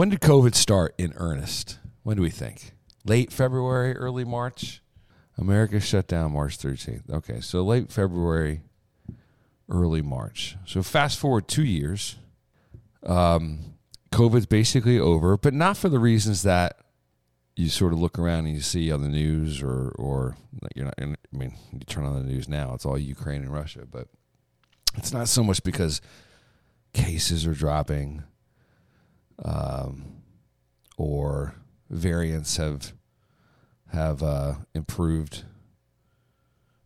When did COVID start in earnest? When do we think? Late February, early March? America shut down March 13th. Okay, so late February, early March. So fast forward two years. Um, COVID's basically over, but not for the reasons that you sort of look around and you see on the news, or or you're not. I mean, you turn on the news now; it's all Ukraine and Russia, but it's not so much because cases are dropping, um, or variants have have uh, improved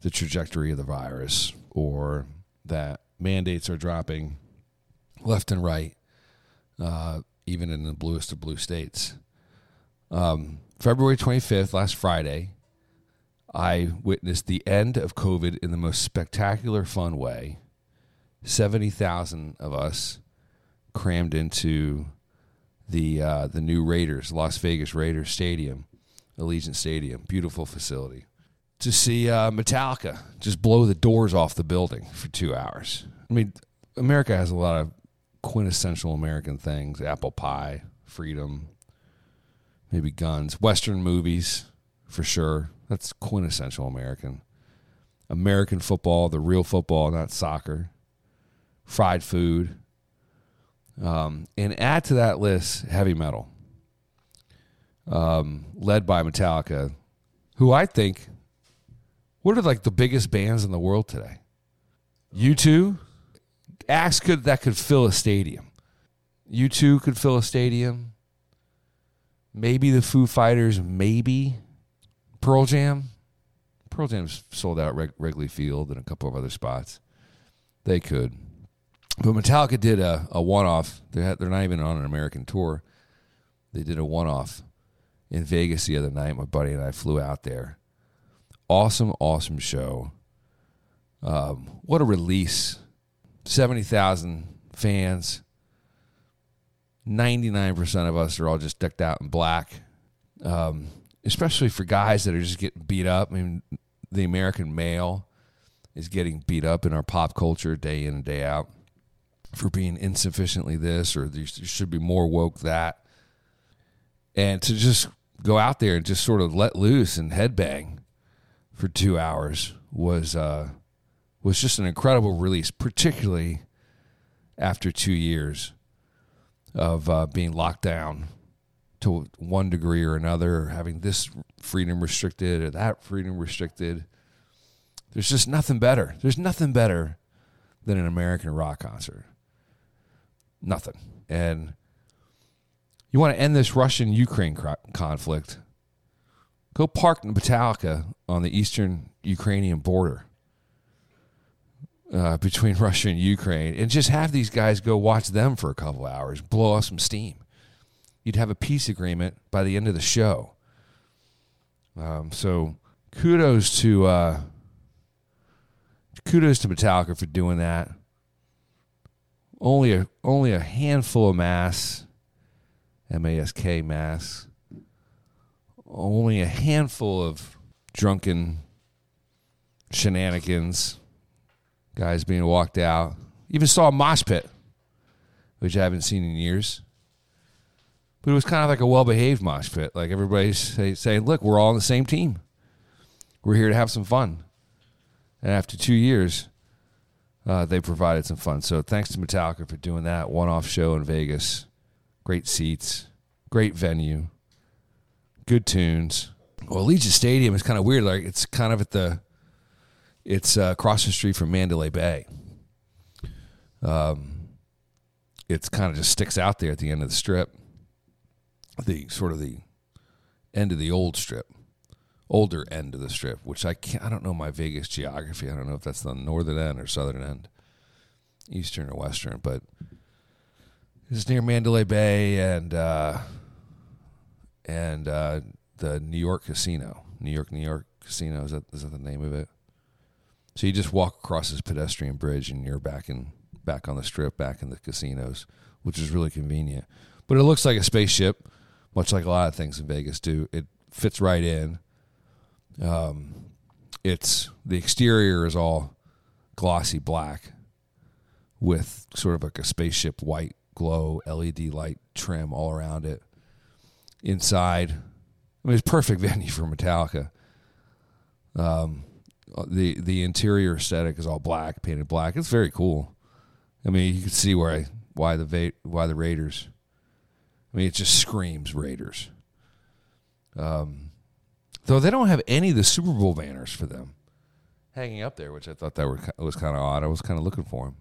the trajectory of the virus, or that mandates are dropping left and right, uh, even in the bluest of blue states. Um, February 25th, last Friday, I witnessed the end of COVID in the most spectacular, fun way. 70,000 of us crammed into the uh, the new Raiders, Las Vegas Raiders Stadium, Allegiant Stadium, beautiful facility, to see uh, Metallica just blow the doors off the building for two hours. I mean, America has a lot of quintessential American things: apple pie, freedom, maybe guns, Western movies for sure. That's quintessential American. American football, the real football, not soccer. Fried food. Um, and add to that list heavy metal, um, led by Metallica, who I think, what are like the biggest bands in the world today? U2, acts could that could fill a stadium. U2 could fill a stadium. Maybe the Foo Fighters, maybe Pearl Jam. Pearl Jam's sold out Wrigley Field and a couple of other spots. They could. But Metallica did a, a one off. They're, they're not even on an American tour. They did a one off in Vegas the other night. My buddy and I flew out there. Awesome, awesome show. Um, what a release. 70,000 fans. 99% of us are all just decked out in black, um, especially for guys that are just getting beat up. I mean, the American male is getting beat up in our pop culture day in and day out for being insufficiently this or there should be more woke that. And to just go out there and just sort of let loose and headbang for two hours was uh, was just an incredible release, particularly after two years of uh, being locked down to one degree or another, or having this freedom restricted or that freedom restricted. There's just nothing better. There's nothing better than an American rock concert. Nothing. And you want to end this Russian Ukraine conflict, go park in Metallica on the eastern Ukrainian border uh, between Russia and Ukraine and just have these guys go watch them for a couple hours, blow off some steam. You'd have a peace agreement by the end of the show. Um, so kudos to uh, kudos to Metallica for doing that. Only a only a handful of masks, M A S K masks. Only a handful of drunken shenanigans guys being walked out. Even saw a mosh pit, which I haven't seen in years. But it was kind of like a well behaved mosh pit. Like everybody's say, saying, look, we're all on the same team. We're here to have some fun. And after two years, uh, they provided some fun. So thanks to Metallica for doing that one off show in Vegas. Great seats, great venue, good tunes. Well, Allegiant Stadium is kind of weird. Like it's kind of at the it's uh, across the street from Mandalay Bay. Um, it's kind of just sticks out there at the end of the strip, the sort of the end of the old strip, older end of the strip. Which I can't. I don't know my Vegas geography. I don't know if that's the northern end or southern end, eastern or western, but it's near Mandalay Bay and uh, and uh, the New York Casino, New York, New York Casino. Is that is that the name of it? So you just walk across this pedestrian bridge and you're back in back on the strip, back in the casinos, which is really convenient. But it looks like a spaceship, much like a lot of things in Vegas do. It fits right in. Um, it's the exterior is all glossy black with sort of like a spaceship white glow LED light trim all around it. Inside, I mean, it's perfect venue for Metallica. Um, the the interior aesthetic is all black, painted black. It's very cool. I mean, you can see why why the Va- why the Raiders. I mean, it just screams Raiders. Um, though they don't have any of the Super Bowl banners for them hanging up there, which I thought that were was kind of odd. I was kind of looking for them.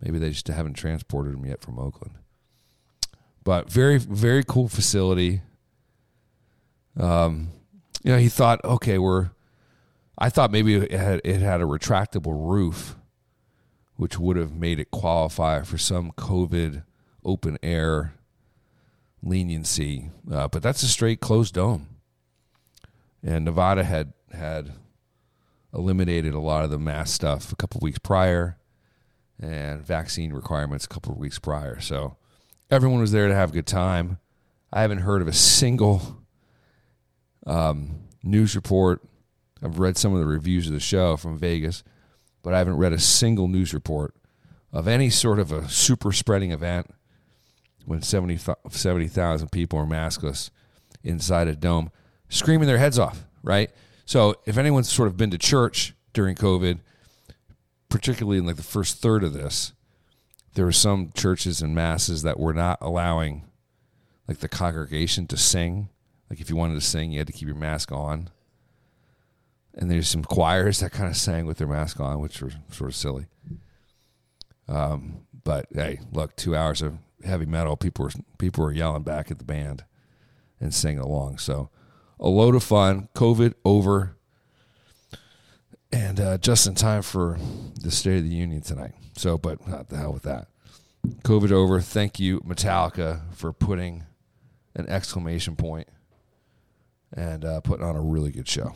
Maybe they just haven't transported them yet from Oakland. But very very cool facility. Um, you know, he thought, okay, we're. I thought maybe it had it had a retractable roof, which would have made it qualify for some COVID open air leniency. Uh, but that's a straight closed dome. And Nevada had had eliminated a lot of the mask stuff a couple weeks prior and vaccine requirements a couple weeks prior. So everyone was there to have a good time. I haven't heard of a single um, news report. I've read some of the reviews of the show from Vegas, but I haven't read a single news report of any sort of a super spreading event when 70,000 70, people are maskless inside a dome, screaming their heads off, right? So if anyone's sort of been to church during COVID, particularly in like the first third of this, there were some churches and masses that were not allowing like the congregation to sing. Like if you wanted to sing, you had to keep your mask on. And there's some choirs that kind of sang with their mask on, which were sort of silly. Um, but hey, look, two hours of heavy metal, people were people were yelling back at the band and singing along. So a load of fun. COVID over, and uh, just in time for the State of the Union tonight. So, but not the hell with that. COVID over. Thank you, Metallica, for putting an exclamation point and uh, putting on a really good show.